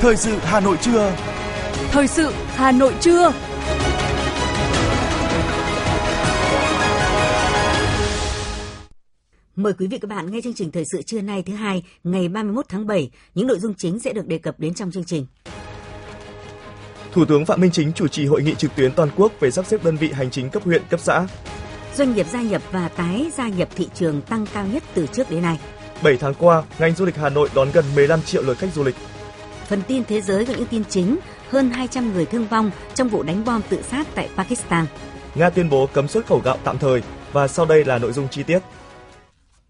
Thời sự Hà Nội trưa. Thời sự Hà Nội trưa. Mời quý vị các bạn nghe chương trình thời sự trưa nay thứ hai, ngày 31 tháng 7. Những nội dung chính sẽ được đề cập đến trong chương trình. Thủ tướng Phạm Minh Chính chủ trì hội nghị trực tuyến toàn quốc về sắp xếp đơn vị hành chính cấp huyện, cấp xã. Doanh nghiệp gia nhập và tái gia nhập thị trường tăng cao nhất từ trước đến nay. 7 tháng qua, ngành du lịch Hà Nội đón gần 15 triệu lượt khách du lịch. Phần tin thế giới và những tin chính, hơn 200 người thương vong trong vụ đánh bom tự sát tại Pakistan. Nga tuyên bố cấm xuất khẩu gạo tạm thời và sau đây là nội dung chi tiết.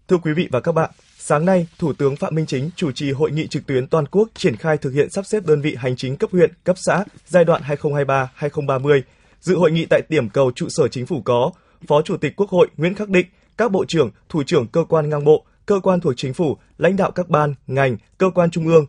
Thưa quý vị và các bạn, sáng nay, Thủ tướng Phạm Minh Chính chủ trì hội nghị trực tuyến toàn quốc triển khai thực hiện sắp xếp đơn vị hành chính cấp huyện, cấp xã giai đoạn 2023-2030. Dự hội nghị tại điểm cầu trụ sở chính phủ có Phó Chủ tịch Quốc hội Nguyễn Khắc Định, các bộ trưởng, thủ trưởng cơ quan ngang bộ, cơ quan thuộc chính phủ, lãnh đạo các ban, ngành, cơ quan trung ương.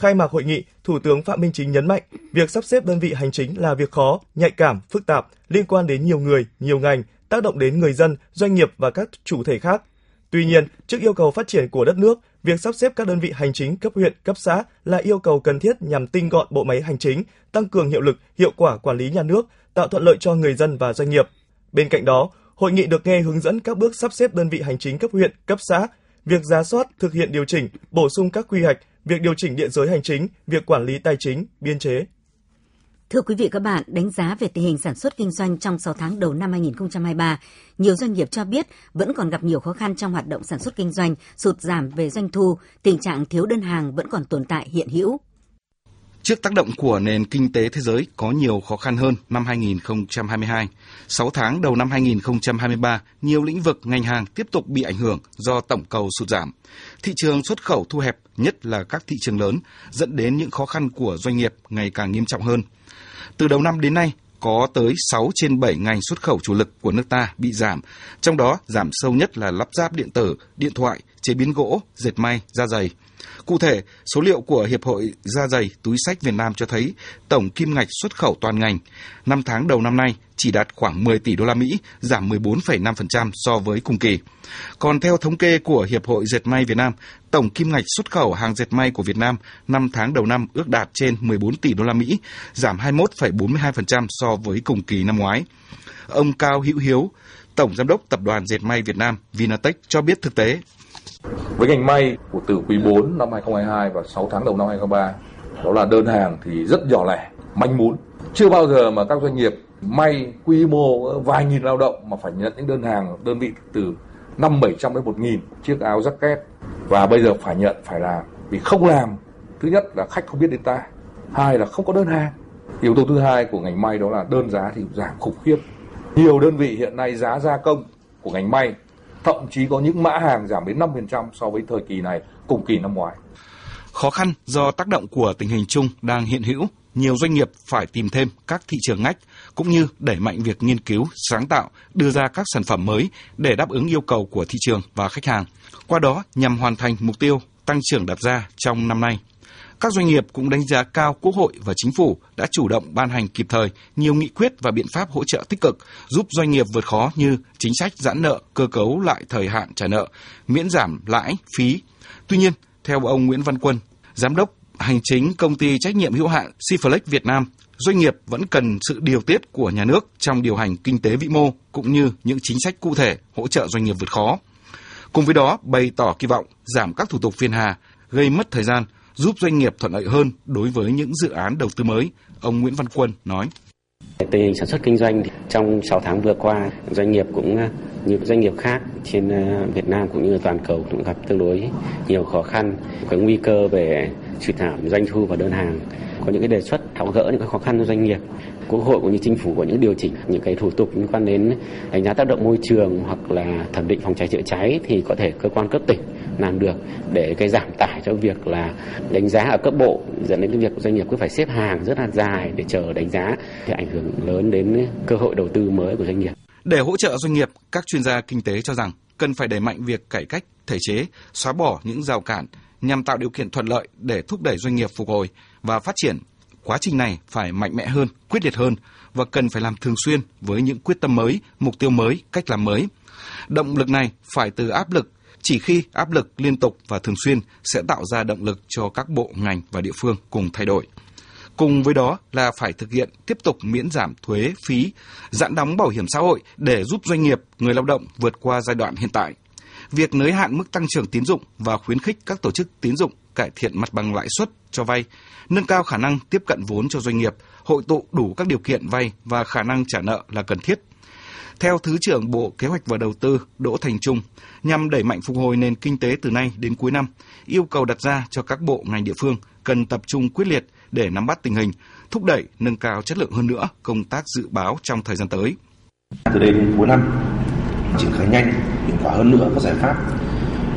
Khai mạc hội nghị, Thủ tướng Phạm Minh Chính nhấn mạnh, việc sắp xếp đơn vị hành chính là việc khó, nhạy cảm, phức tạp, liên quan đến nhiều người, nhiều ngành, tác động đến người dân, doanh nghiệp và các chủ thể khác. Tuy nhiên, trước yêu cầu phát triển của đất nước, việc sắp xếp các đơn vị hành chính cấp huyện, cấp xã là yêu cầu cần thiết nhằm tinh gọn bộ máy hành chính, tăng cường hiệu lực, hiệu quả quản lý nhà nước, tạo thuận lợi cho người dân và doanh nghiệp. Bên cạnh đó, hội nghị được nghe hướng dẫn các bước sắp xếp đơn vị hành chính cấp huyện, cấp xã, việc giá soát, thực hiện điều chỉnh, bổ sung các quy hoạch, việc điều chỉnh địa giới hành chính, việc quản lý tài chính, biên chế. Thưa quý vị các bạn, đánh giá về tình hình sản xuất kinh doanh trong 6 tháng đầu năm 2023, nhiều doanh nghiệp cho biết vẫn còn gặp nhiều khó khăn trong hoạt động sản xuất kinh doanh, sụt giảm về doanh thu, tình trạng thiếu đơn hàng vẫn còn tồn tại hiện hữu. Trước tác động của nền kinh tế thế giới có nhiều khó khăn hơn năm 2022, 6 tháng đầu năm 2023, nhiều lĩnh vực ngành hàng tiếp tục bị ảnh hưởng do tổng cầu sụt giảm. Thị trường xuất khẩu thu hẹp, nhất là các thị trường lớn, dẫn đến những khó khăn của doanh nghiệp ngày càng nghiêm trọng hơn. Từ đầu năm đến nay, có tới 6 trên 7 ngành xuất khẩu chủ lực của nước ta bị giảm, trong đó giảm sâu nhất là lắp ráp điện tử, điện thoại, chế biến gỗ, dệt may, da dày. Cụ thể, số liệu của Hiệp hội Da dày túi sách Việt Nam cho thấy tổng kim ngạch xuất khẩu toàn ngành 5 tháng đầu năm nay chỉ đạt khoảng 10 tỷ đô la Mỹ, giảm 14,5% so với cùng kỳ. Còn theo thống kê của Hiệp hội Dệt may Việt Nam, tổng kim ngạch xuất khẩu hàng dệt may của Việt Nam 5 tháng đầu năm ước đạt trên 14 tỷ đô la Mỹ, giảm 21,42% so với cùng kỳ năm ngoái. Ông Cao Hữu Hiếu, Tổng Giám đốc Tập đoàn Dệt may Việt Nam Vinatech cho biết thực tế với ngành may của từ quý 4 năm 2022 và 6 tháng đầu năm 2023 đó là đơn hàng thì rất nhỏ lẻ, manh mún. Chưa bao giờ mà các doanh nghiệp may quy mô vài nghìn lao động mà phải nhận những đơn hàng đơn vị từ năm bảy trăm đến một nghìn chiếc áo jacket. Và bây giờ phải nhận phải làm vì không làm thứ nhất là khách không biết đến ta hai là không có đơn hàng. Yếu tố thứ hai của ngành may đó là đơn giá thì giảm khủng khiếp. Nhiều đơn vị hiện nay giá gia công của ngành may thậm chí có những mã hàng giảm đến 5% so với thời kỳ này cùng kỳ năm ngoái. Khó khăn do tác động của tình hình chung đang hiện hữu, nhiều doanh nghiệp phải tìm thêm các thị trường ngách cũng như đẩy mạnh việc nghiên cứu, sáng tạo, đưa ra các sản phẩm mới để đáp ứng yêu cầu của thị trường và khách hàng. Qua đó nhằm hoàn thành mục tiêu tăng trưởng đặt ra trong năm nay. Các doanh nghiệp cũng đánh giá cao Quốc hội và Chính phủ đã chủ động ban hành kịp thời nhiều nghị quyết và biện pháp hỗ trợ tích cực giúp doanh nghiệp vượt khó như chính sách giãn nợ, cơ cấu lại thời hạn trả nợ, miễn giảm lãi, phí. Tuy nhiên, theo ông Nguyễn Văn Quân, Giám đốc hành chính công ty trách nhiệm hữu hạn Siflex Việt Nam, doanh nghiệp vẫn cần sự điều tiết của nhà nước trong điều hành kinh tế vĩ mô cũng như những chính sách cụ thể hỗ trợ doanh nghiệp vượt khó. Cùng với đó, bày tỏ kỳ vọng giảm các thủ tục phiền hà, gây mất thời gian, giúp doanh nghiệp thuận lợi hơn đối với những dự án đầu tư mới, ông Nguyễn Văn Quân nói. Tình hình sản xuất kinh doanh trong 6 tháng vừa qua, doanh nghiệp cũng như doanh nghiệp khác trên ờ, Việt Nam cũng như toàn cầu cũng gặp tương đối nhiều khó khăn, có nguy cơ về suy giảm doanh thu và đơn hàng. Có những cái đề xuất tháo gỡ những cái khó khăn cho doanh nghiệp. Quốc hội cũng như chính phủ có những điều chỉnh những cái thủ tục liên quan đến đánh giá tác động môi trường hoặc là thẩm định phòng cháy chữa cháy thì có thể cơ quan cấp tỉnh làm được để cái giảm tải cho việc là đánh giá ở cấp bộ dẫn đến cái việc doanh nghiệp cứ phải xếp hàng rất là dài để chờ đánh giá thì ảnh hưởng lớn đến cơ hội đầu tư mới của doanh nghiệp. Để hỗ trợ doanh nghiệp, các chuyên gia kinh tế cho rằng cần phải đẩy mạnh việc cải cách thể chế, xóa bỏ những rào cản nhằm tạo điều kiện thuận lợi để thúc đẩy doanh nghiệp phục hồi và phát triển. Quá trình này phải mạnh mẽ hơn, quyết liệt hơn và cần phải làm thường xuyên với những quyết tâm mới, mục tiêu mới, cách làm mới. Động lực này phải từ áp lực Chỉ khi áp lực liên tục và thường xuyên sẽ tạo ra động lực cho các bộ ngành và địa phương cùng thay đổi. Cùng với đó là phải thực hiện tiếp tục miễn giảm thuế phí, giãn đóng bảo hiểm xã hội để giúp doanh nghiệp, người lao động vượt qua giai đoạn hiện tại. Việc nới hạn mức tăng trưởng tín dụng và khuyến khích các tổ chức tín dụng cải thiện mặt bằng lãi suất cho vay, nâng cao khả năng tiếp cận vốn cho doanh nghiệp, hội tụ đủ các điều kiện vay và khả năng trả nợ là cần thiết. Theo Thứ trưởng Bộ Kế hoạch và Đầu tư Đỗ Thành Trung, nhằm đẩy mạnh phục hồi nền kinh tế từ nay đến cuối năm, yêu cầu đặt ra cho các bộ ngành địa phương cần tập trung quyết liệt để nắm bắt tình hình, thúc đẩy nâng cao chất lượng hơn nữa công tác dự báo trong thời gian tới. Từ đây đến cuối năm, triển khai nhanh, quả hơn nữa các giải pháp,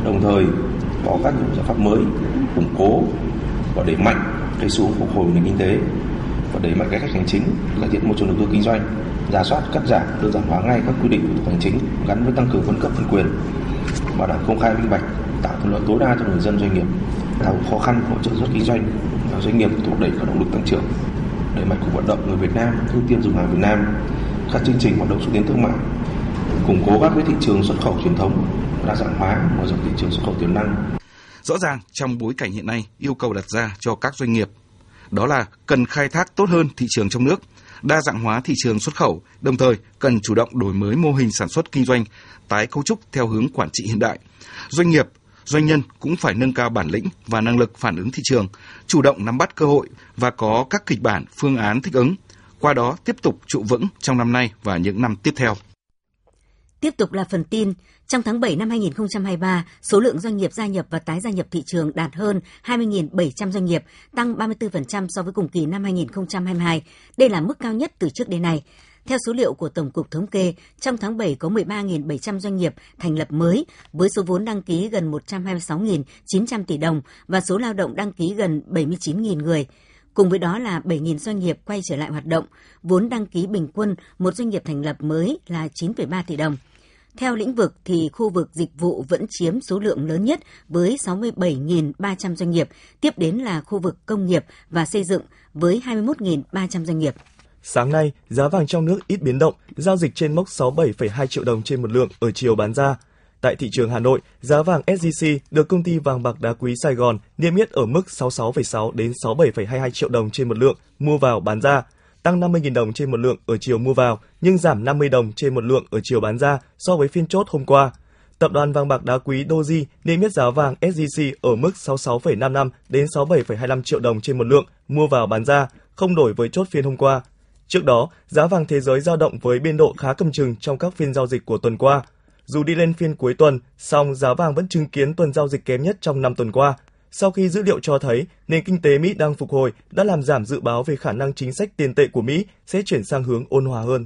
đồng thời có các giải pháp mới củng cố và đẩy mạnh cái xu phục hồi nền kinh tế và đẩy mạnh cải cách hành chính, cải thiện môi trường đầu tư kinh doanh, giả soát cắt giảm đơn giản hóa ngay các quy định thủ tục hành chính gắn với tăng cường phân cấp phân quyền bảo đảm công khai minh bạch tạo thuận lợi tối đa cho người dân doanh nghiệp tháo khó khăn hỗ trợ xuất kinh doanh và doanh nghiệp thúc đẩy các động lực tăng trưởng đẩy mạnh cuộc vận động người Việt Nam ưu tiên dùng hàng Việt Nam các chương trình hoạt động xúc tiến thương mại củng cố các cái thị trường xuất khẩu truyền thống đa dạng hóa mở rộng thị trường xuất khẩu tiềm năng rõ ràng trong bối cảnh hiện nay yêu cầu đặt ra cho các doanh nghiệp đó là cần khai thác tốt hơn thị trường trong nước đa dạng hóa thị trường xuất khẩu, đồng thời cần chủ động đổi mới mô hình sản xuất kinh doanh, tái cấu trúc theo hướng quản trị hiện đại. Doanh nghiệp, doanh nhân cũng phải nâng cao bản lĩnh và năng lực phản ứng thị trường, chủ động nắm bắt cơ hội và có các kịch bản, phương án thích ứng, qua đó tiếp tục trụ vững trong năm nay và những năm tiếp theo. Tiếp tục là phần tin. Trong tháng 7 năm 2023, số lượng doanh nghiệp gia nhập và tái gia nhập thị trường đạt hơn 20.700 doanh nghiệp, tăng 34% so với cùng kỳ năm 2022. Đây là mức cao nhất từ trước đến nay. Theo số liệu của Tổng cục Thống kê, trong tháng 7 có 13.700 doanh nghiệp thành lập mới với số vốn đăng ký gần 126.900 tỷ đồng và số lao động đăng ký gần 79.000 người. Cùng với đó là 7.000 doanh nghiệp quay trở lại hoạt động, vốn đăng ký bình quân một doanh nghiệp thành lập mới là 9,3 tỷ đồng. Theo lĩnh vực thì khu vực dịch vụ vẫn chiếm số lượng lớn nhất với 67.300 doanh nghiệp, tiếp đến là khu vực công nghiệp và xây dựng với 21.300 doanh nghiệp. Sáng nay, giá vàng trong nước ít biến động, giao dịch trên mốc 67,2 triệu đồng trên một lượng ở chiều bán ra. Tại thị trường Hà Nội, giá vàng SJC được công ty vàng bạc đá quý Sài Gòn niêm yết ở mức 66,6 đến 67,22 triệu đồng trên một lượng mua vào bán ra, tăng 50.000 đồng trên một lượng ở chiều mua vào, nhưng giảm 50 đồng trên một lượng ở chiều bán ra so với phiên chốt hôm qua. Tập đoàn vàng bạc đá quý Doji niêm yết giá vàng SJC ở mức 66,55 đến 67,25 triệu đồng trên một lượng mua vào bán ra, không đổi với chốt phiên hôm qua. Trước đó, giá vàng thế giới dao động với biên độ khá cầm chừng trong các phiên giao dịch của tuần qua. Dù đi lên phiên cuối tuần, song giá vàng vẫn chứng kiến tuần giao dịch kém nhất trong năm tuần qua, sau khi dữ liệu cho thấy nền kinh tế Mỹ đang phục hồi đã làm giảm dự báo về khả năng chính sách tiền tệ của Mỹ sẽ chuyển sang hướng ôn hòa hơn.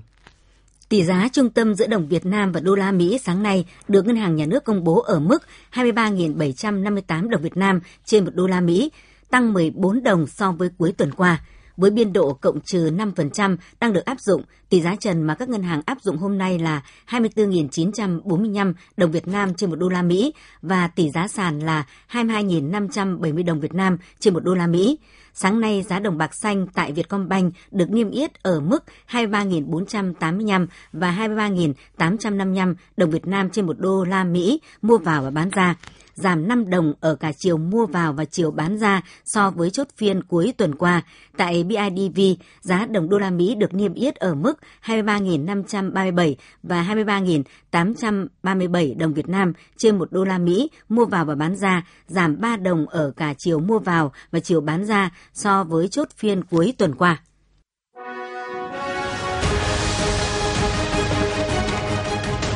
Tỷ giá trung tâm giữa đồng Việt Nam và đô la Mỹ sáng nay được Ngân hàng Nhà nước công bố ở mức 23.758 đồng Việt Nam trên một đô la Mỹ, tăng 14 đồng so với cuối tuần qua với biên độ cộng trừ 5% đang được áp dụng, tỷ giá trần mà các ngân hàng áp dụng hôm nay là 24.945 đồng Việt Nam trên một đô la Mỹ và tỷ giá sàn là 22.570 đồng Việt Nam trên một đô la Mỹ. Sáng nay, giá đồng bạc xanh tại Vietcombank được niêm yết ở mức 23.485 và 23.855 đồng Việt Nam trên một đô la Mỹ mua vào và bán ra giảm 5 đồng ở cả chiều mua vào và chiều bán ra so với chốt phiên cuối tuần qua. Tại BIDV, giá đồng đô la Mỹ được niêm yết ở mức 23.537 và 23.837 đồng Việt Nam trên một đô la Mỹ mua vào và bán ra, giảm 3 đồng ở cả chiều mua vào và chiều bán ra so với chốt phiên cuối tuần qua.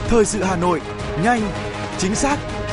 Thời sự Hà Nội, nhanh, chính xác,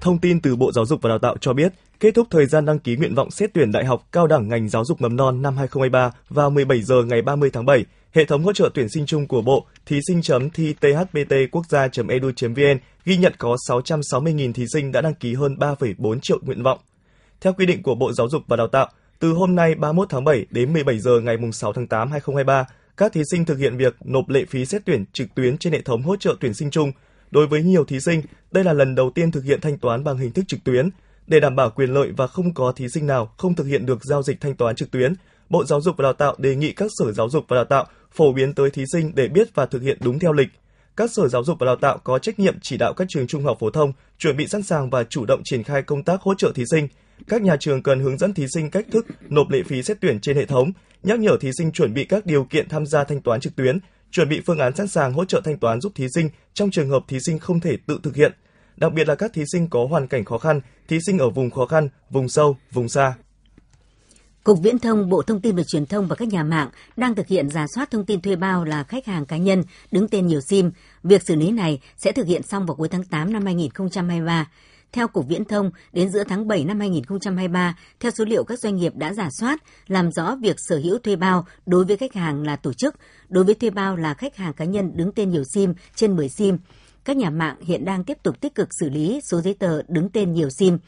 Thông tin từ Bộ Giáo dục và Đào tạo cho biết, kết thúc thời gian đăng ký nguyện vọng xét tuyển đại học cao đẳng ngành giáo dục mầm non năm 2023 vào 17 giờ ngày 30 tháng 7. Hệ thống hỗ trợ tuyển sinh chung của Bộ, thí sinh chấm thi thpt quốc gia.edu.vn ghi nhận có 660.000 thí sinh đã đăng ký hơn 3,4 triệu nguyện vọng. Theo quy định của Bộ Giáo dục và Đào tạo, từ hôm nay 31 tháng 7 đến 17 giờ ngày 6 tháng 8 2023, các thí sinh thực hiện việc nộp lệ phí xét tuyển trực tuyến trên hệ thống hỗ trợ tuyển sinh chung. Đối với nhiều thí sinh, đây là lần đầu tiên thực hiện thanh toán bằng hình thức trực tuyến. Để đảm bảo quyền lợi và không có thí sinh nào không thực hiện được giao dịch thanh toán trực tuyến, Bộ Giáo dục và Đào tạo đề nghị các sở giáo dục và đào tạo phổ biến tới thí sinh để biết và thực hiện đúng theo lịch. Các sở giáo dục và đào tạo có trách nhiệm chỉ đạo các trường trung học phổ thông chuẩn bị sẵn sàng và chủ động triển khai công tác hỗ trợ thí sinh. Các nhà trường cần hướng dẫn thí sinh cách thức nộp lệ phí xét tuyển trên hệ thống, nhắc nhở thí sinh chuẩn bị các điều kiện tham gia thanh toán trực tuyến, chuẩn bị phương án sẵn sàng hỗ trợ thanh toán giúp thí sinh trong trường hợp thí sinh không thể tự thực hiện. Đặc biệt là các thí sinh có hoàn cảnh khó khăn, thí sinh ở vùng khó khăn, vùng sâu, vùng xa. Cục Viễn thông, Bộ Thông tin và Truyền thông và các nhà mạng đang thực hiện giả soát thông tin thuê bao là khách hàng cá nhân đứng tên nhiều SIM. Việc xử lý này sẽ thực hiện xong vào cuối tháng 8 năm 2023. Theo Cục Viễn thông, đến giữa tháng 7 năm 2023, theo số liệu các doanh nghiệp đã giả soát, làm rõ việc sở hữu thuê bao đối với khách hàng là tổ chức, đối với thuê bao là khách hàng cá nhân đứng tên nhiều SIM trên 10 SIM. Các nhà mạng hiện đang tiếp tục tích cực xử lý số giấy tờ đứng tên nhiều SIM.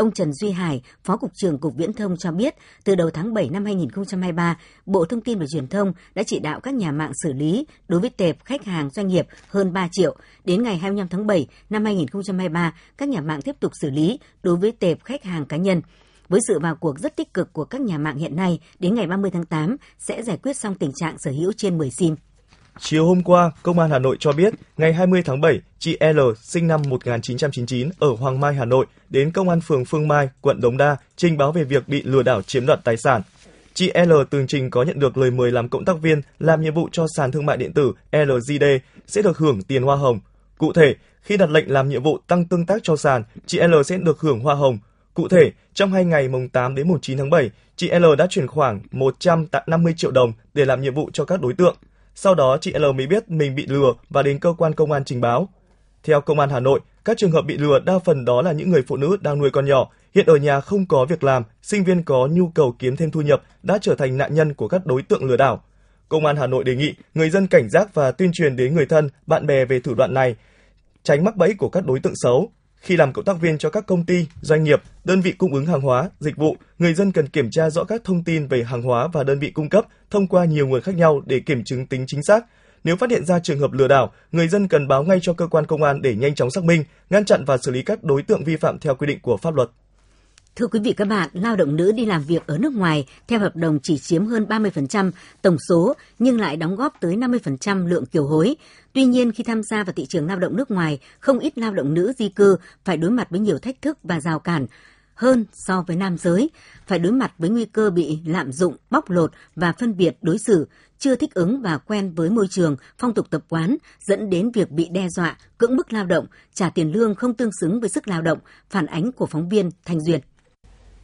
Ông Trần Duy Hải, Phó Cục trưởng Cục Viễn thông cho biết, từ đầu tháng 7 năm 2023, Bộ Thông tin và Truyền thông đã chỉ đạo các nhà mạng xử lý đối với tệp khách hàng doanh nghiệp hơn 3 triệu. Đến ngày 25 tháng 7 năm 2023, các nhà mạng tiếp tục xử lý đối với tệp khách hàng cá nhân. Với sự vào cuộc rất tích cực của các nhà mạng hiện nay, đến ngày 30 tháng 8 sẽ giải quyết xong tình trạng sở hữu trên 10 SIM. Chiều hôm qua, Công an Hà Nội cho biết, ngày 20 tháng 7, chị L sinh năm 1999 ở Hoàng Mai, Hà Nội đến Công an phường Phương Mai, quận Đống Đa trình báo về việc bị lừa đảo chiếm đoạt tài sản. Chị L tường trình có nhận được lời mời làm cộng tác viên làm nhiệm vụ cho sàn thương mại điện tử LGD sẽ được hưởng tiền hoa hồng. Cụ thể, khi đặt lệnh làm nhiệm vụ tăng tương tác cho sàn, chị L sẽ được hưởng hoa hồng. Cụ thể, trong hai ngày mùng 8 đến mùng 9 tháng 7, chị L đã chuyển khoảng 150 triệu đồng để làm nhiệm vụ cho các đối tượng. Sau đó chị L mới biết mình bị lừa và đến cơ quan công an trình báo. Theo công an Hà Nội, các trường hợp bị lừa đa phần đó là những người phụ nữ đang nuôi con nhỏ, hiện ở nhà không có việc làm, sinh viên có nhu cầu kiếm thêm thu nhập đã trở thành nạn nhân của các đối tượng lừa đảo. Công an Hà Nội đề nghị người dân cảnh giác và tuyên truyền đến người thân, bạn bè về thủ đoạn này, tránh mắc bẫy của các đối tượng xấu. Khi làm cộng tác viên cho các công ty, doanh nghiệp, đơn vị cung ứng hàng hóa, dịch vụ, người dân cần kiểm tra rõ các thông tin về hàng hóa và đơn vị cung cấp thông qua nhiều nguồn khác nhau để kiểm chứng tính chính xác. Nếu phát hiện ra trường hợp lừa đảo, người dân cần báo ngay cho cơ quan công an để nhanh chóng xác minh, ngăn chặn và xử lý các đối tượng vi phạm theo quy định của pháp luật. Thưa quý vị các bạn, lao động nữ đi làm việc ở nước ngoài theo hợp đồng chỉ chiếm hơn 30% tổng số nhưng lại đóng góp tới 50% lượng kiều hối. Tuy nhiên khi tham gia vào thị trường lao động nước ngoài, không ít lao động nữ di cư phải đối mặt với nhiều thách thức và rào cản hơn so với nam giới, phải đối mặt với nguy cơ bị lạm dụng, bóc lột và phân biệt đối xử, chưa thích ứng và quen với môi trường, phong tục tập quán, dẫn đến việc bị đe dọa, cưỡng bức lao động, trả tiền lương không tương xứng với sức lao động, phản ánh của phóng viên thanh Duyệt.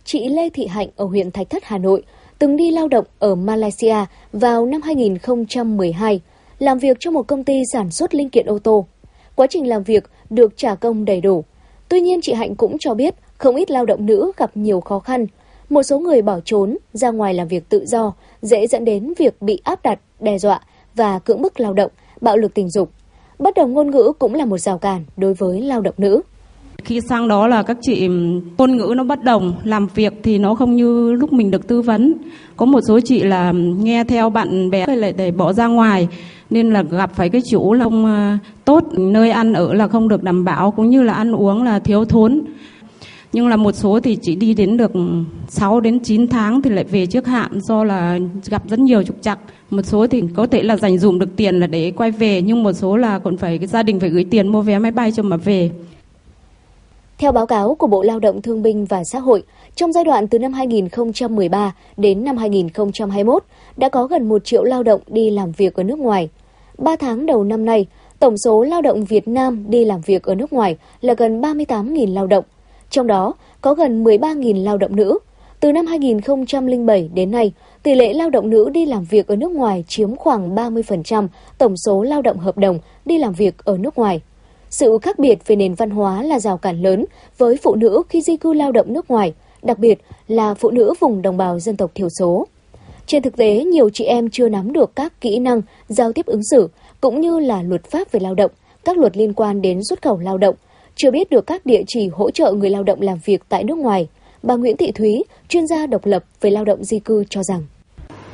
Chị Lê Thị Hạnh ở huyện Thạch Thất, Hà Nội, từng đi lao động ở Malaysia vào năm 2012, làm việc cho một công ty sản xuất linh kiện ô tô. Quá trình làm việc được trả công đầy đủ. Tuy nhiên chị Hạnh cũng cho biết không ít lao động nữ gặp nhiều khó khăn. Một số người bỏ trốn, ra ngoài làm việc tự do, dễ dẫn đến việc bị áp đặt, đe dọa và cưỡng bức lao động, bạo lực tình dục. Bất đồng ngôn ngữ cũng là một rào cản đối với lao động nữ. Khi sang đó là các chị ngôn ngữ nó bất đồng, làm việc thì nó không như lúc mình được tư vấn. Có một số chị là nghe theo bạn bè lại để bỏ ra ngoài nên là gặp phải cái chủ là không à, tốt, nơi ăn ở là không được đảm bảo cũng như là ăn uống là thiếu thốn. Nhưng là một số thì chỉ đi đến được 6 đến 9 tháng thì lại về trước hạn do là gặp rất nhiều trục trặc. Một số thì có thể là dành dụm được tiền là để quay về nhưng một số là còn phải cái gia đình phải gửi tiền mua vé máy bay cho mà về. Theo báo cáo của Bộ Lao động Thương binh và Xã hội, trong giai đoạn từ năm 2013 đến năm 2021, đã có gần 1 triệu lao động đi làm việc ở nước ngoài. 3 tháng đầu năm nay, tổng số lao động Việt Nam đi làm việc ở nước ngoài là gần 38.000 lao động, trong đó có gần 13.000 lao động nữ. Từ năm 2007 đến nay, tỷ lệ lao động nữ đi làm việc ở nước ngoài chiếm khoảng 30% tổng số lao động hợp đồng đi làm việc ở nước ngoài. Sự khác biệt về nền văn hóa là rào cản lớn với phụ nữ khi di cư lao động nước ngoài, đặc biệt là phụ nữ vùng đồng bào dân tộc thiểu số. Trên thực tế, nhiều chị em chưa nắm được các kỹ năng giao tiếp ứng xử cũng như là luật pháp về lao động, các luật liên quan đến xuất khẩu lao động, chưa biết được các địa chỉ hỗ trợ người lao động làm việc tại nước ngoài. Bà Nguyễn Thị Thúy, chuyên gia độc lập về lao động di cư cho rằng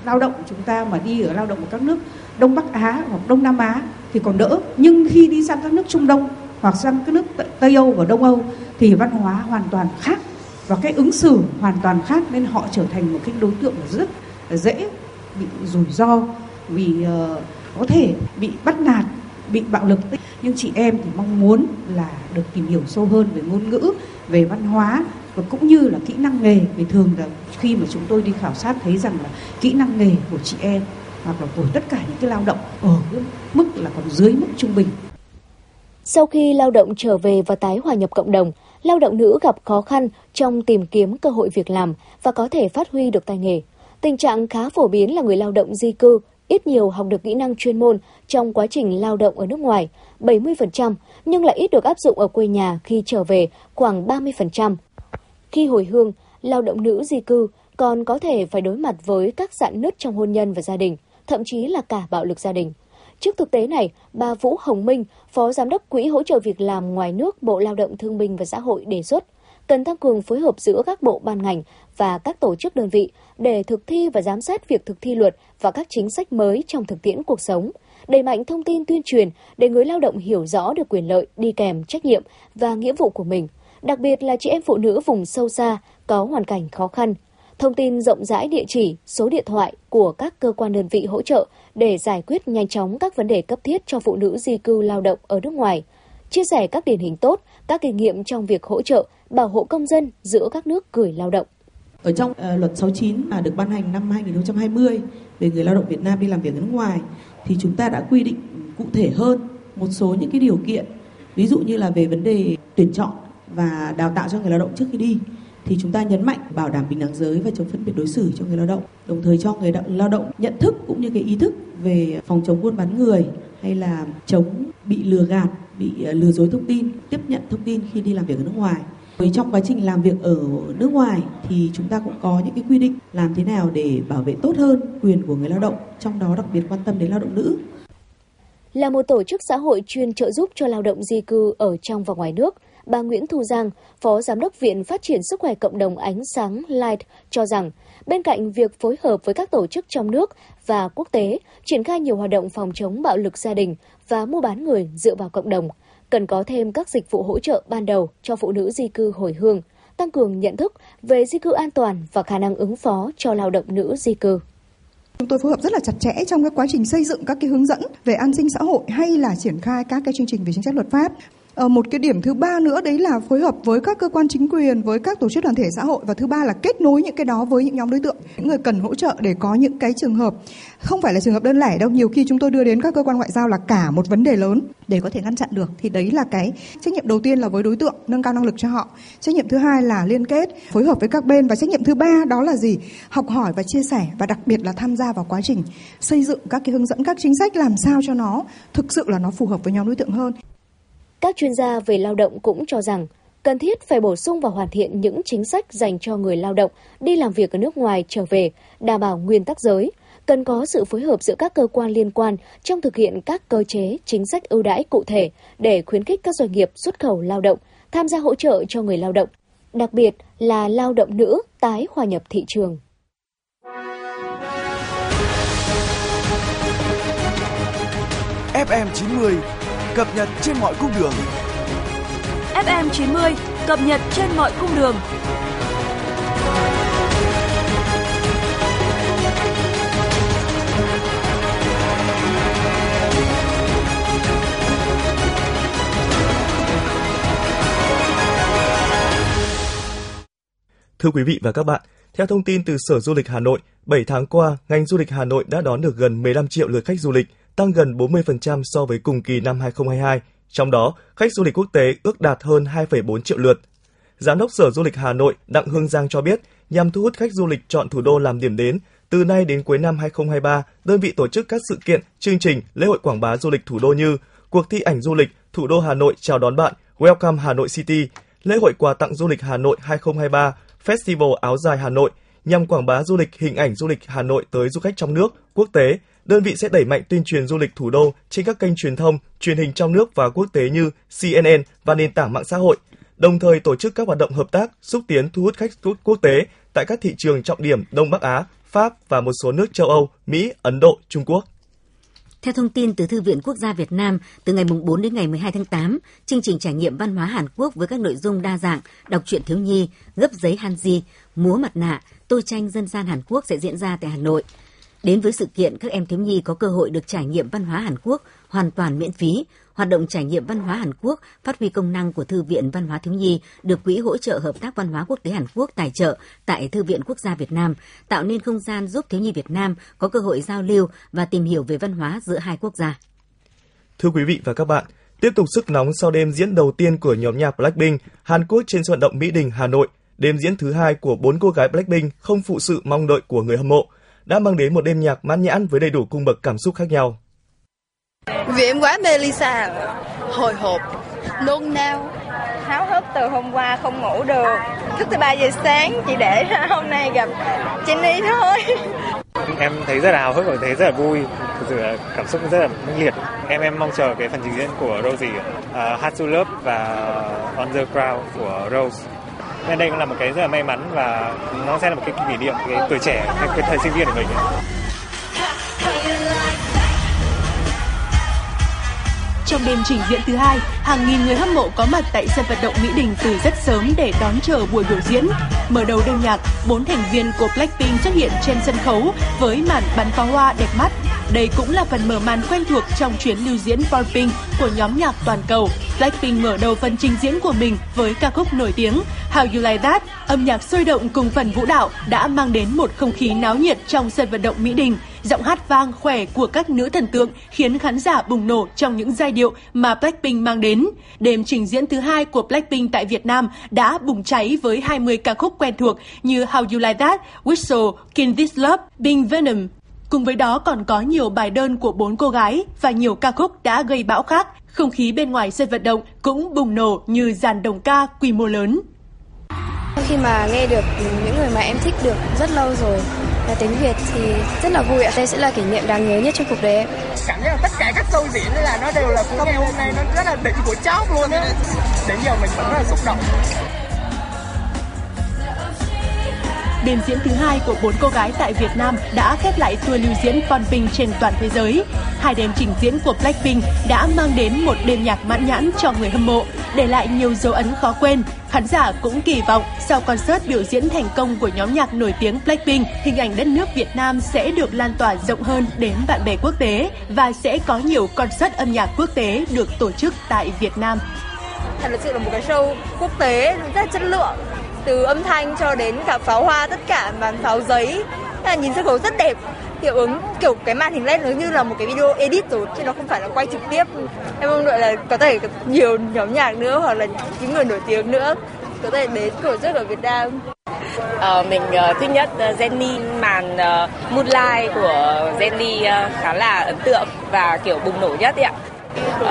lao động chúng ta mà đi ở lao động ở các nước Đông Bắc Á hoặc Đông Nam Á thì còn đỡ. Nhưng khi đi sang các nước Trung Đông hoặc sang các nước Tây Âu và Đông Âu thì văn hóa hoàn toàn khác và cái ứng xử hoàn toàn khác nên họ trở thành một cái đối tượng rất dễ bị rủi ro vì uh, ờ, có thể bị bắt nạt bị bạo lực. Nhưng chị em thì mong muốn là được tìm hiểu sâu hơn về ngôn ngữ về văn hóa và cũng như là kỹ năng nghề. Vì thường là khi mà chúng tôi đi khảo sát thấy rằng là kỹ năng nghề của chị em hoặc là của tất cả những cái lao động ở mức là còn dưới mức trung bình. Sau khi lao động trở về và tái hòa nhập cộng đồng, lao động nữ gặp khó khăn trong tìm kiếm cơ hội việc làm và có thể phát huy được tay nghề. Tình trạng khá phổ biến là người lao động di cư ít nhiều học được kỹ năng chuyên môn trong quá trình lao động ở nước ngoài, 70%, nhưng lại ít được áp dụng ở quê nhà khi trở về khoảng 30%. Khi hồi hương, lao động nữ di cư còn có thể phải đối mặt với các dạn nứt trong hôn nhân và gia đình, thậm chí là cả bạo lực gia đình. Trước thực tế này, bà Vũ Hồng Minh, Phó Giám đốc Quỹ hỗ trợ việc làm ngoài nước Bộ Lao động Thương binh và Xã hội đề xuất cần tăng cường phối hợp giữa các bộ ban ngành và các tổ chức đơn vị để thực thi và giám sát việc thực thi luật và các chính sách mới trong thực tiễn cuộc sống, đẩy mạnh thông tin tuyên truyền để người lao động hiểu rõ được quyền lợi đi kèm trách nhiệm và nghĩa vụ của mình, đặc biệt là chị em phụ nữ vùng sâu xa có hoàn cảnh khó khăn. Thông tin rộng rãi địa chỉ, số điện thoại của các cơ quan đơn vị hỗ trợ để giải quyết nhanh chóng các vấn đề cấp thiết cho phụ nữ di cư lao động ở nước ngoài, chia sẻ các điển hình tốt, các kinh nghiệm trong việc hỗ trợ, bảo hộ công dân giữa các nước gửi lao động. Ở trong uh, luật 69 mà được ban hành năm 2020 về người lao động Việt Nam đi làm việc ở nước ngoài thì chúng ta đã quy định cụ thể hơn một số những cái điều kiện. Ví dụ như là về vấn đề tuyển chọn và đào tạo cho người lao động trước khi đi thì chúng ta nhấn mạnh bảo đảm bình đẳng giới và chống phân biệt đối xử cho người lao động đồng thời cho người lao động nhận thức cũng như cái ý thức về phòng chống buôn bán người hay là chống bị lừa gạt bị ờ, lừa dối thông tin tiếp nhận thông tin khi đi làm việc ở nước ngoài với trong quá trình làm việc ở nước ngoài thì chúng ta cũng có những cái quy định làm thế nào để bảo vệ tốt hơn quyền của người lao động, trong đó đặc biệt quan tâm đến lao động nữ. Là một tổ chức xã hội chuyên trợ giúp cho lao động di cư ở trong và ngoài nước, bà Nguyễn Thu Giang, Phó Giám đốc Viện Phát triển Sức khỏe Cộng đồng Ánh sáng Light cho rằng, bên cạnh việc phối hợp với các tổ chức trong nước và quốc tế, triển khai nhiều hoạt động phòng chống bạo lực gia đình và mua bán người dựa vào cộng đồng – cần có thêm các dịch vụ hỗ trợ ban đầu cho phụ nữ di cư hồi hương, tăng cường nhận thức về di cư an toàn và khả năng ứng phó cho lao động nữ di cư. Chúng tôi phối hợp rất là chặt chẽ trong cái quá trình xây dựng các cái hướng dẫn về an sinh xã hội hay là triển khai các cái chương trình về chính sách luật pháp. Ờ, một cái điểm thứ ba nữa đấy là phối hợp với các cơ quan chính quyền, với các tổ chức đoàn thể xã hội và thứ ba là kết nối những cái đó với những nhóm đối tượng, những người cần hỗ trợ để có những cái trường hợp không phải là trường hợp đơn lẻ đâu, nhiều khi chúng tôi đưa đến các cơ quan ngoại giao là cả một vấn đề lớn để có thể ngăn chặn được thì đấy là cái trách nhiệm đầu tiên là với đối tượng nâng cao năng lực cho họ. Trách nhiệm thứ hai là liên kết, phối hợp với các bên và trách nhiệm thứ ba đó là gì? Học hỏi và chia sẻ và đặc biệt là tham gia vào quá trình xây dựng các cái hướng dẫn các chính sách làm sao cho nó thực sự là nó phù hợp với nhóm đối tượng hơn. Các chuyên gia về lao động cũng cho rằng cần thiết phải bổ sung và hoàn thiện những chính sách dành cho người lao động đi làm việc ở nước ngoài trở về, đảm bảo nguyên tắc giới. Cần có sự phối hợp giữa các cơ quan liên quan trong thực hiện các cơ chế, chính sách ưu đãi cụ thể để khuyến khích các doanh nghiệp xuất khẩu lao động tham gia hỗ trợ cho người lao động, đặc biệt là lao động nữ tái hòa nhập thị trường. FM 90 cập nhật trên mọi cung đường. FM 90 cập nhật trên mọi cung đường. Thưa quý vị và các bạn, theo thông tin từ Sở Du lịch Hà Nội, 7 tháng qua, ngành du lịch Hà Nội đã đón được gần 15 triệu lượt khách du lịch, tăng gần 40% so với cùng kỳ năm 2022. Trong đó, khách du lịch quốc tế ước đạt hơn 2,4 triệu lượt. Giám đốc Sở Du lịch Hà Nội Đặng Hương Giang cho biết, nhằm thu hút khách du lịch chọn thủ đô làm điểm đến, từ nay đến cuối năm 2023, đơn vị tổ chức các sự kiện, chương trình, lễ hội quảng bá du lịch thủ đô như cuộc thi ảnh du lịch Thủ đô Hà Nội chào đón bạn, Welcome Hà Nội City, lễ hội quà tặng du lịch Hà Nội 2023, Festival áo dài Hà Nội nhằm quảng bá du lịch hình ảnh du lịch Hà Nội tới du khách trong nước, quốc tế, đơn vị sẽ đẩy mạnh tuyên truyền du lịch thủ đô trên các kênh truyền thông, truyền hình trong nước và quốc tế như CNN và nền tảng mạng xã hội, đồng thời tổ chức các hoạt động hợp tác xúc tiến thu hút khách quốc tế tại các thị trường trọng điểm Đông Bắc Á, Pháp và một số nước châu Âu, Mỹ, Ấn Độ, Trung Quốc. Theo thông tin từ Thư viện Quốc gia Việt Nam, từ ngày 4 đến ngày 12 tháng 8, chương trình trải nghiệm văn hóa Hàn Quốc với các nội dung đa dạng, đọc truyện thiếu nhi, gấp giấy Hanji, múa mặt nạ, tô tranh dân gian Hàn Quốc sẽ diễn ra tại Hà Nội. Đến với sự kiện, các em thiếu nhi có cơ hội được trải nghiệm văn hóa Hàn Quốc hoàn toàn miễn phí. Hoạt động trải nghiệm văn hóa Hàn Quốc phát huy công năng của Thư viện Văn hóa Thiếu nhi được Quỹ hỗ trợ hợp tác văn hóa quốc tế Hàn Quốc tài trợ tại Thư viện Quốc gia Việt Nam, tạo nên không gian giúp thiếu nhi Việt Nam có cơ hội giao lưu và tìm hiểu về văn hóa giữa hai quốc gia. Thưa quý vị và các bạn, tiếp tục sức nóng sau đêm diễn đầu tiên của nhóm nhạc Blackpink Hàn Quốc trên sân vận động Mỹ Đình, Hà Nội. Đêm diễn thứ hai của bốn cô gái Blackpink không phụ sự mong đợi của người hâm mộ đã mang đến một đêm nhạc mãn nhãn với đầy đủ cung bậc cảm xúc khác nhau. Vì em quá mê Lisa, hồi hộp, nôn nao, háo hức từ hôm qua không ngủ được, thức từ 3 giờ sáng chỉ để hôm nay gặp Jenny thôi. Em thấy rất là hào hức và thấy rất là vui, thực sự là cảm xúc rất là mãnh liệt. Em em mong chờ cái phần trình diễn của Rosie, uh, Hard to Love và On the Crowd của Rose nên đây cũng là một cái rất là may mắn và nó sẽ là một cái kỷ niệm cái tuổi trẻ cái, cái thời sinh viên của mình Trong đêm trình diễn thứ hai, hàng nghìn người hâm mộ có mặt tại sân vận động Mỹ Đình từ rất sớm để đón chờ buổi biểu diễn. Mở đầu đêm nhạc, bốn thành viên của Blackpink xuất hiện trên sân khấu với màn bắn pháo hoa đẹp mắt. Đây cũng là phần mở màn quen thuộc trong chuyến lưu diễn Blackpink của nhóm nhạc toàn cầu. Blackpink mở đầu phần trình diễn của mình với ca khúc nổi tiếng How You Like That. Âm nhạc sôi động cùng phần vũ đạo đã mang đến một không khí náo nhiệt trong sân vận động Mỹ Đình. Giọng hát vang khỏe của các nữ thần tượng khiến khán giả bùng nổ trong những giai điệu mà Blackpink mang đến. Đêm trình diễn thứ hai của Blackpink tại Việt Nam đã bùng cháy với 20 ca khúc quen thuộc như How You Like That, Whistle, Kill This Love, Being Venom. Cùng với đó còn có nhiều bài đơn của bốn cô gái và nhiều ca khúc đã gây bão khác. Không khí bên ngoài sân vận động cũng bùng nổ như dàn đồng ca quy mô lớn. Khi mà nghe được những người mà em thích được rất lâu rồi là tiếng Việt thì rất là vui ạ. Đây sẽ là kỷ niệm đáng nhớ nhất trong cuộc đời em. Cảm giác là tất cả các show diễn là nó đều là của ngày hôm nay nó rất là đỉnh của chóp luôn á. Đến giờ mình vẫn rất là xúc động. Đêm diễn thứ hai của bốn cô gái tại Việt Nam đã khép lại tour lưu diễn Blackpink trên toàn thế giới. Hai đêm trình diễn của Blackpink đã mang đến một đêm nhạc mãn nhãn cho người hâm mộ, để lại nhiều dấu ấn khó quên. Khán giả cũng kỳ vọng sau concert biểu diễn thành công của nhóm nhạc nổi tiếng Blackpink, hình ảnh đất nước Việt Nam sẽ được lan tỏa rộng hơn đến bạn bè quốc tế và sẽ có nhiều concert âm nhạc quốc tế được tổ chức tại Việt Nam. Thật sự là một cái show quốc tế rất là chất lượng từ âm thanh cho đến cả pháo hoa tất cả màn pháo giấy là nhìn sân khấu rất đẹp hiệu ứng kiểu cái màn hình lên nó như là một cái video edit rồi chứ nó không phải là quay trực tiếp em mong đợi là có thể nhiều nhóm nhạc nữa hoặc là những người nổi tiếng nữa có thể đến tổ chức ở Việt Nam Uh, mình uh, thích nhất ờ, uh, Jenny màn uh, Moonlight của Jenny uh, khá là ấn tượng và kiểu bùng nổ nhất ạ.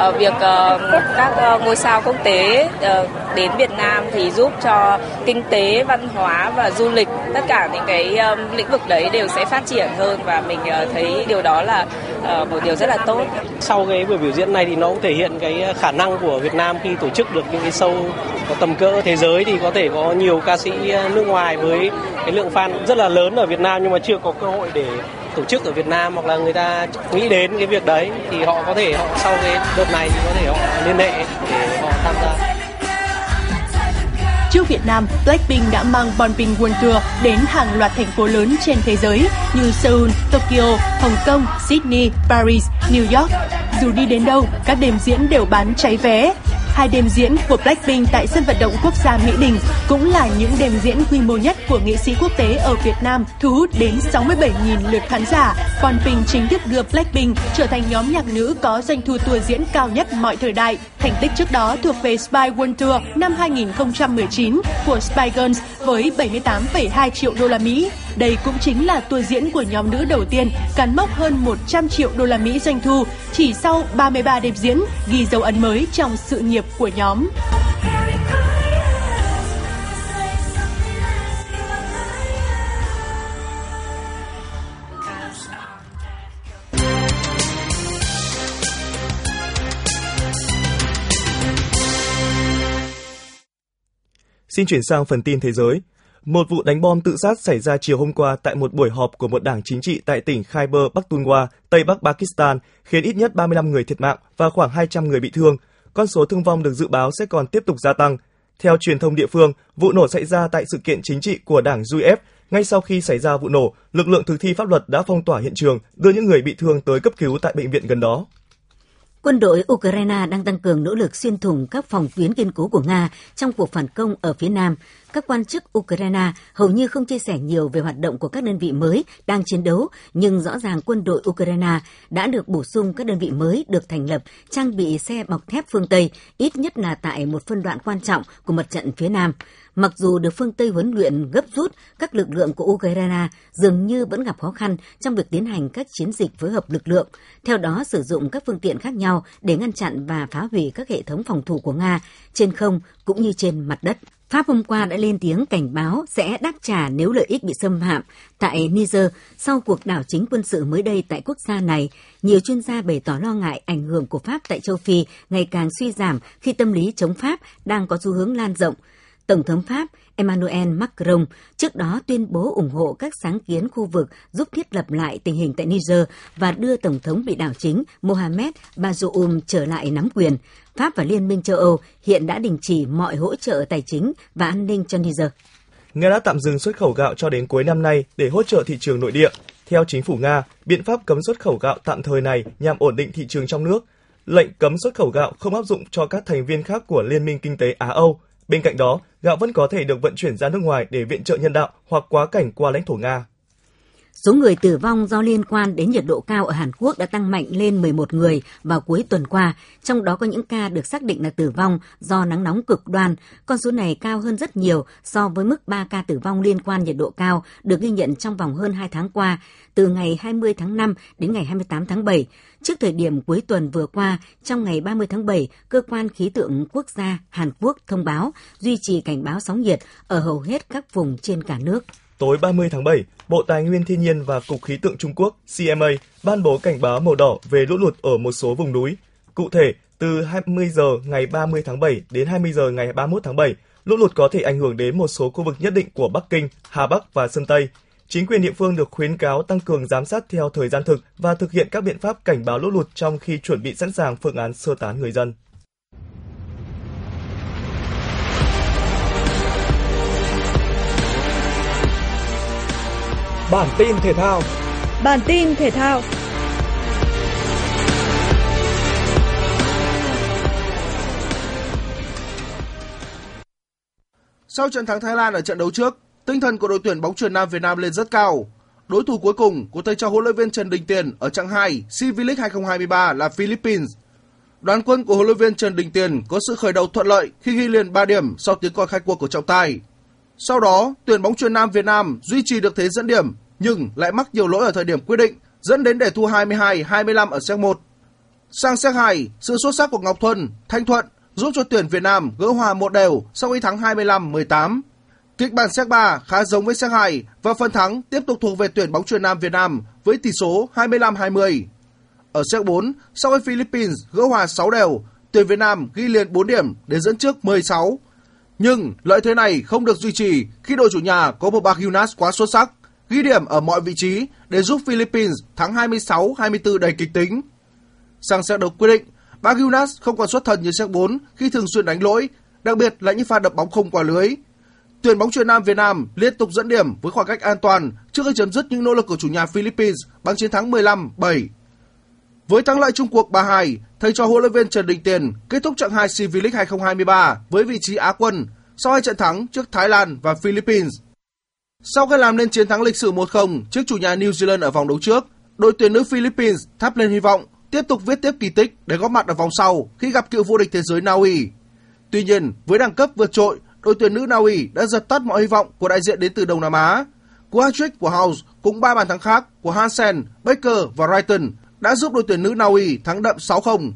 Uh, việc uh, các uh, ngôi sao quốc tế uh, đến Việt Nam thì giúp cho kinh tế, văn hóa và du lịch tất cả những cái um, lĩnh vực đấy đều sẽ phát triển hơn và mình uh, thấy điều đó là uh, một điều rất là tốt. Sau cái buổi biểu diễn này thì nó cũng thể hiện cái khả năng của Việt Nam khi tổ chức được những cái show có tầm cỡ thế giới thì có thể có nhiều ca sĩ ờ, nước ngoài với cái lượng fan rất là lớn ở Việt Nam nhưng mà chưa có cơ hội để tổ chức ở Việt Nam hoặc là người ta nghĩ đến cái việc đấy thì họ có thể họ sau cái đợt này thì có thể họ liên hệ để. Trước Việt Nam, Blackpink đã mang Bonping World Tour đến hàng loạt thành phố lớn trên thế giới như Seoul, Tokyo, Hồng Kông, Sydney, Paris, New York. Dù đi đến đâu, các đêm diễn đều bán cháy vé. Hai đêm diễn của Blackpink tại sân vận động quốc gia Mỹ Đình cũng là những đêm diễn quy mô nhất của nghệ sĩ quốc tế ở Việt Nam, thu hút đến 67.000 lượt khán giả. Bonping chính thức đưa Blackpink trở thành nhóm nhạc nữ có doanh thu tour diễn cao nhất mọi thời đại. Thành tích trước đó thuộc về Spy World Tour năm 2019 của Spy Girls với 78,2 triệu đô la Mỹ. Đây cũng chính là tour diễn của nhóm nữ đầu tiên cán mốc hơn 100 triệu đô la Mỹ doanh thu chỉ sau 33 đêm diễn, ghi dấu ấn mới trong sự nghiệp của nhóm. Xin chuyển sang phần tin thế giới. Một vụ đánh bom tự sát xảy ra chiều hôm qua tại một buổi họp của một đảng chính trị tại tỉnh Khyber Pakhtunkhwa, Tây Bắc Pakistan, khiến ít nhất 35 người thiệt mạng và khoảng 200 người bị thương. Con số thương vong được dự báo sẽ còn tiếp tục gia tăng. Theo truyền thông địa phương, vụ nổ xảy ra tại sự kiện chính trị của đảng UF. Ngay sau khi xảy ra vụ nổ, lực lượng thực thi pháp luật đã phong tỏa hiện trường, đưa những người bị thương tới cấp cứu tại bệnh viện gần đó. Quân đội Ukraine đang tăng cường nỗ lực xuyên thủng các phòng tuyến kiên cố của Nga trong cuộc phản công ở phía Nam. Các quan chức Ukraine hầu như không chia sẻ nhiều về hoạt động của các đơn vị mới đang chiến đấu, nhưng rõ ràng quân đội Ukraine đã được bổ sung các đơn vị mới được thành lập, trang bị xe bọc thép phương Tây, ít nhất là tại một phân đoạn quan trọng của mặt trận phía Nam. Mặc dù được phương Tây huấn luyện gấp rút, các lực lượng của Ukraine dường như vẫn gặp khó khăn trong việc tiến hành các chiến dịch phối hợp lực lượng, theo đó sử dụng các phương tiện khác nhau để ngăn chặn và phá hủy các hệ thống phòng thủ của Nga trên không cũng như trên mặt đất. Pháp hôm qua đã lên tiếng cảnh báo sẽ đáp trả nếu lợi ích bị xâm phạm. Tại Niger, sau cuộc đảo chính quân sự mới đây tại quốc gia này, nhiều chuyên gia bày tỏ lo ngại ảnh hưởng của Pháp tại châu Phi ngày càng suy giảm khi tâm lý chống Pháp đang có xu hướng lan rộng. Tổng thống Pháp Emmanuel Macron trước đó tuyên bố ủng hộ các sáng kiến khu vực giúp thiết lập lại tình hình tại Niger và đưa Tổng thống bị đảo chính Mohamed Bazoum trở lại nắm quyền. Pháp và Liên minh châu Âu hiện đã đình chỉ mọi hỗ trợ tài chính và an ninh cho Niger. Nga đã tạm dừng xuất khẩu gạo cho đến cuối năm nay để hỗ trợ thị trường nội địa. Theo chính phủ Nga, biện pháp cấm xuất khẩu gạo tạm thời này nhằm ổn định thị trường trong nước. Lệnh cấm xuất khẩu gạo không áp dụng cho các thành viên khác của Liên minh Kinh tế Á-Âu. Bên cạnh đó, gạo vẫn có thể được vận chuyển ra nước ngoài để viện trợ nhân đạo hoặc quá cảnh qua lãnh thổ Nga. Số người tử vong do liên quan đến nhiệt độ cao ở Hàn Quốc đã tăng mạnh lên 11 người vào cuối tuần qua, trong đó có những ca được xác định là tử vong do nắng nóng cực đoan. Con số này cao hơn rất nhiều so với mức 3 ca tử vong liên quan nhiệt độ cao được ghi nhận trong vòng hơn 2 tháng qua, từ ngày 20 tháng 5 đến ngày 28 tháng 7. Trước thời điểm cuối tuần vừa qua, trong ngày 30 tháng 7, Cơ quan Khí tượng Quốc gia Hàn Quốc thông báo duy trì cảnh báo sóng nhiệt ở hầu hết các vùng trên cả nước. Tối 30 tháng 7, Bộ Tài nguyên Thiên nhiên và Cục Khí tượng Trung Quốc CMA ban bố cảnh báo màu đỏ về lũ lụt ở một số vùng núi. Cụ thể, từ 20 giờ ngày 30 tháng 7 đến 20 giờ ngày 31 tháng 7, lũ lụt có thể ảnh hưởng đến một số khu vực nhất định của Bắc Kinh, Hà Bắc và Sơn Tây. Chính quyền địa phương được khuyến cáo tăng cường giám sát theo thời gian thực và thực hiện các biện pháp cảnh báo lũ lụt trong khi chuẩn bị sẵn sàng phương án sơ tán người dân. Bản tin thể thao. Bản tin thể thao. Sau trận thắng Thái Lan ở trận đấu trước, tinh thần của đội tuyển bóng chuyền nam Việt Nam lên rất cao. Đối thủ cuối cùng của thầy trò huấn luyện viên Trần Đình Tiền ở trận 2 SEA V-League 2023 là Philippines. Đoàn quân của huấn luyện viên Trần Đình Tiền có sự khởi đầu thuận lợi khi ghi liền 3 điểm sau tiếng còi khai cuộc của trọng tài. Sau đó, tuyển bóng chuyền nam Việt Nam duy trì được thế dẫn điểm nhưng lại mắc nhiều lỗi ở thời điểm quyết định, dẫn đến để thua 22-25 ở set 1. Sang set 2, sự xuất sắc của Ngọc Thuần, Thanh Thuận giúp cho tuyển Việt Nam gỡ hòa một đều sau khi thắng 25-18. Kịch bản set 3 khá giống với set 2 và phần thắng tiếp tục thuộc về tuyển bóng chuyền nam Việt Nam với tỷ số 25-20. Ở set 4, sau khi Philippines gỡ hòa 6 đều, tuyển Việt Nam ghi liền 4 điểm để dẫn trước 16. Nhưng lợi thế này không được duy trì khi đội chủ nhà có một bạc Yunus quá xuất sắc ghi điểm ở mọi vị trí để giúp Philippines thắng 26-24 đầy kịch tính. Sang set đấu quyết định, Bagunas không còn xuất thần như set 4 khi thường xuyên đánh lỗi, đặc biệt là những pha đập bóng không qua lưới. Tuyển bóng chuyền nam Việt Nam liên tục dẫn điểm với khoảng cách an toàn trước khi chấm dứt những nỗ lực của chủ nhà Philippines bằng chiến thắng 15-7. Với thắng lợi chung cuộc 3-2, thầy trò huấn luyện viên Trần Đình Tiền kết thúc trận 2 CV League 2023 với vị trí Á quân sau hai trận thắng trước Thái Lan và Philippines. Sau khi làm nên chiến thắng lịch sử 1-0 trước chủ nhà New Zealand ở vòng đấu trước, đội tuyển nữ Philippines thắp lên hy vọng tiếp tục viết tiếp kỳ tích để góp mặt ở vòng sau khi gặp cựu vô địch thế giới Na Uy. Tuy nhiên, với đẳng cấp vượt trội, đội tuyển nữ Na Uy đã giật tắt mọi hy vọng của đại diện đến từ Đông Nam Á. Cú hat-trick của House cùng ba bàn thắng khác của Hansen, Baker và Wrighton đã giúp đội tuyển nữ Na Uy thắng đậm 6-0.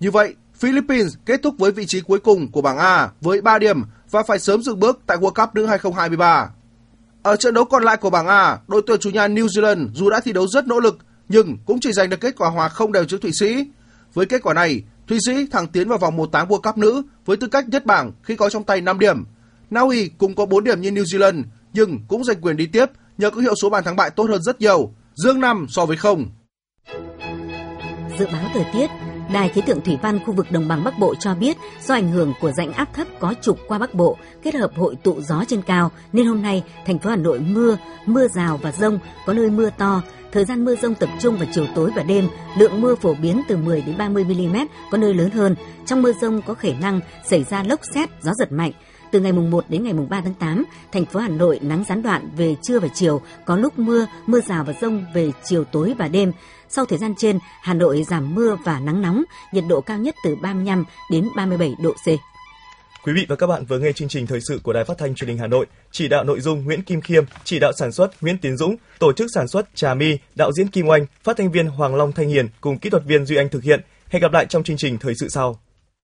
Như vậy, Philippines kết thúc với vị trí cuối cùng của bảng A với 3 điểm và phải sớm dừng bước tại World Cup nữ 2023. Ở trận đấu còn lại của bảng A, đội tuyển chủ nhà New Zealand dù đã thi đấu rất nỗ lực nhưng cũng chỉ giành được kết quả hòa không đều trước Thụy Sĩ. Với kết quả này, Thụy Sĩ thẳng tiến vào vòng 1/8 World Cup nữ với tư cách nhất bảng khi có trong tay 5 điểm. Na Uy cũng có 4 điểm như New Zealand nhưng cũng giành quyền đi tiếp nhờ có hiệu số bàn thắng bại tốt hơn rất nhiều, dương 5 so với không. Dự báo thời tiết, Đài khí tượng thủy văn khu vực đồng bằng Bắc Bộ cho biết do ảnh hưởng của rãnh áp thấp có trục qua Bắc Bộ kết hợp hội tụ gió trên cao nên hôm nay thành phố Hà Nội mưa, mưa rào và rông, có nơi mưa to. Thời gian mưa rông tập trung vào chiều tối và đêm, lượng mưa phổ biến từ 10 đến 30 mm, có nơi lớn hơn. Trong mưa rông có khả năng xảy ra lốc xét, gió giật mạnh. Từ ngày mùng 1 đến ngày mùng 3 tháng 8, thành phố Hà Nội nắng gián đoạn về trưa và chiều, có lúc mưa, mưa rào và rông về chiều tối và đêm. Sau thời gian trên, Hà Nội giảm mưa và nắng nóng, nhiệt độ cao nhất từ 35 đến 37 độ C. Quý vị và các bạn vừa nghe chương trình thời sự của Đài Phát thanh Truyền hình Hà Nội, chỉ đạo nội dung Nguyễn Kim Khiêm, chỉ đạo sản xuất Nguyễn Tiến Dũng, tổ chức sản xuất Trà My, đạo diễn Kim Oanh, phát thanh viên Hoàng Long Thanh Hiền cùng kỹ thuật viên Duy Anh thực hiện. Hẹn gặp lại trong chương trình thời sự sau.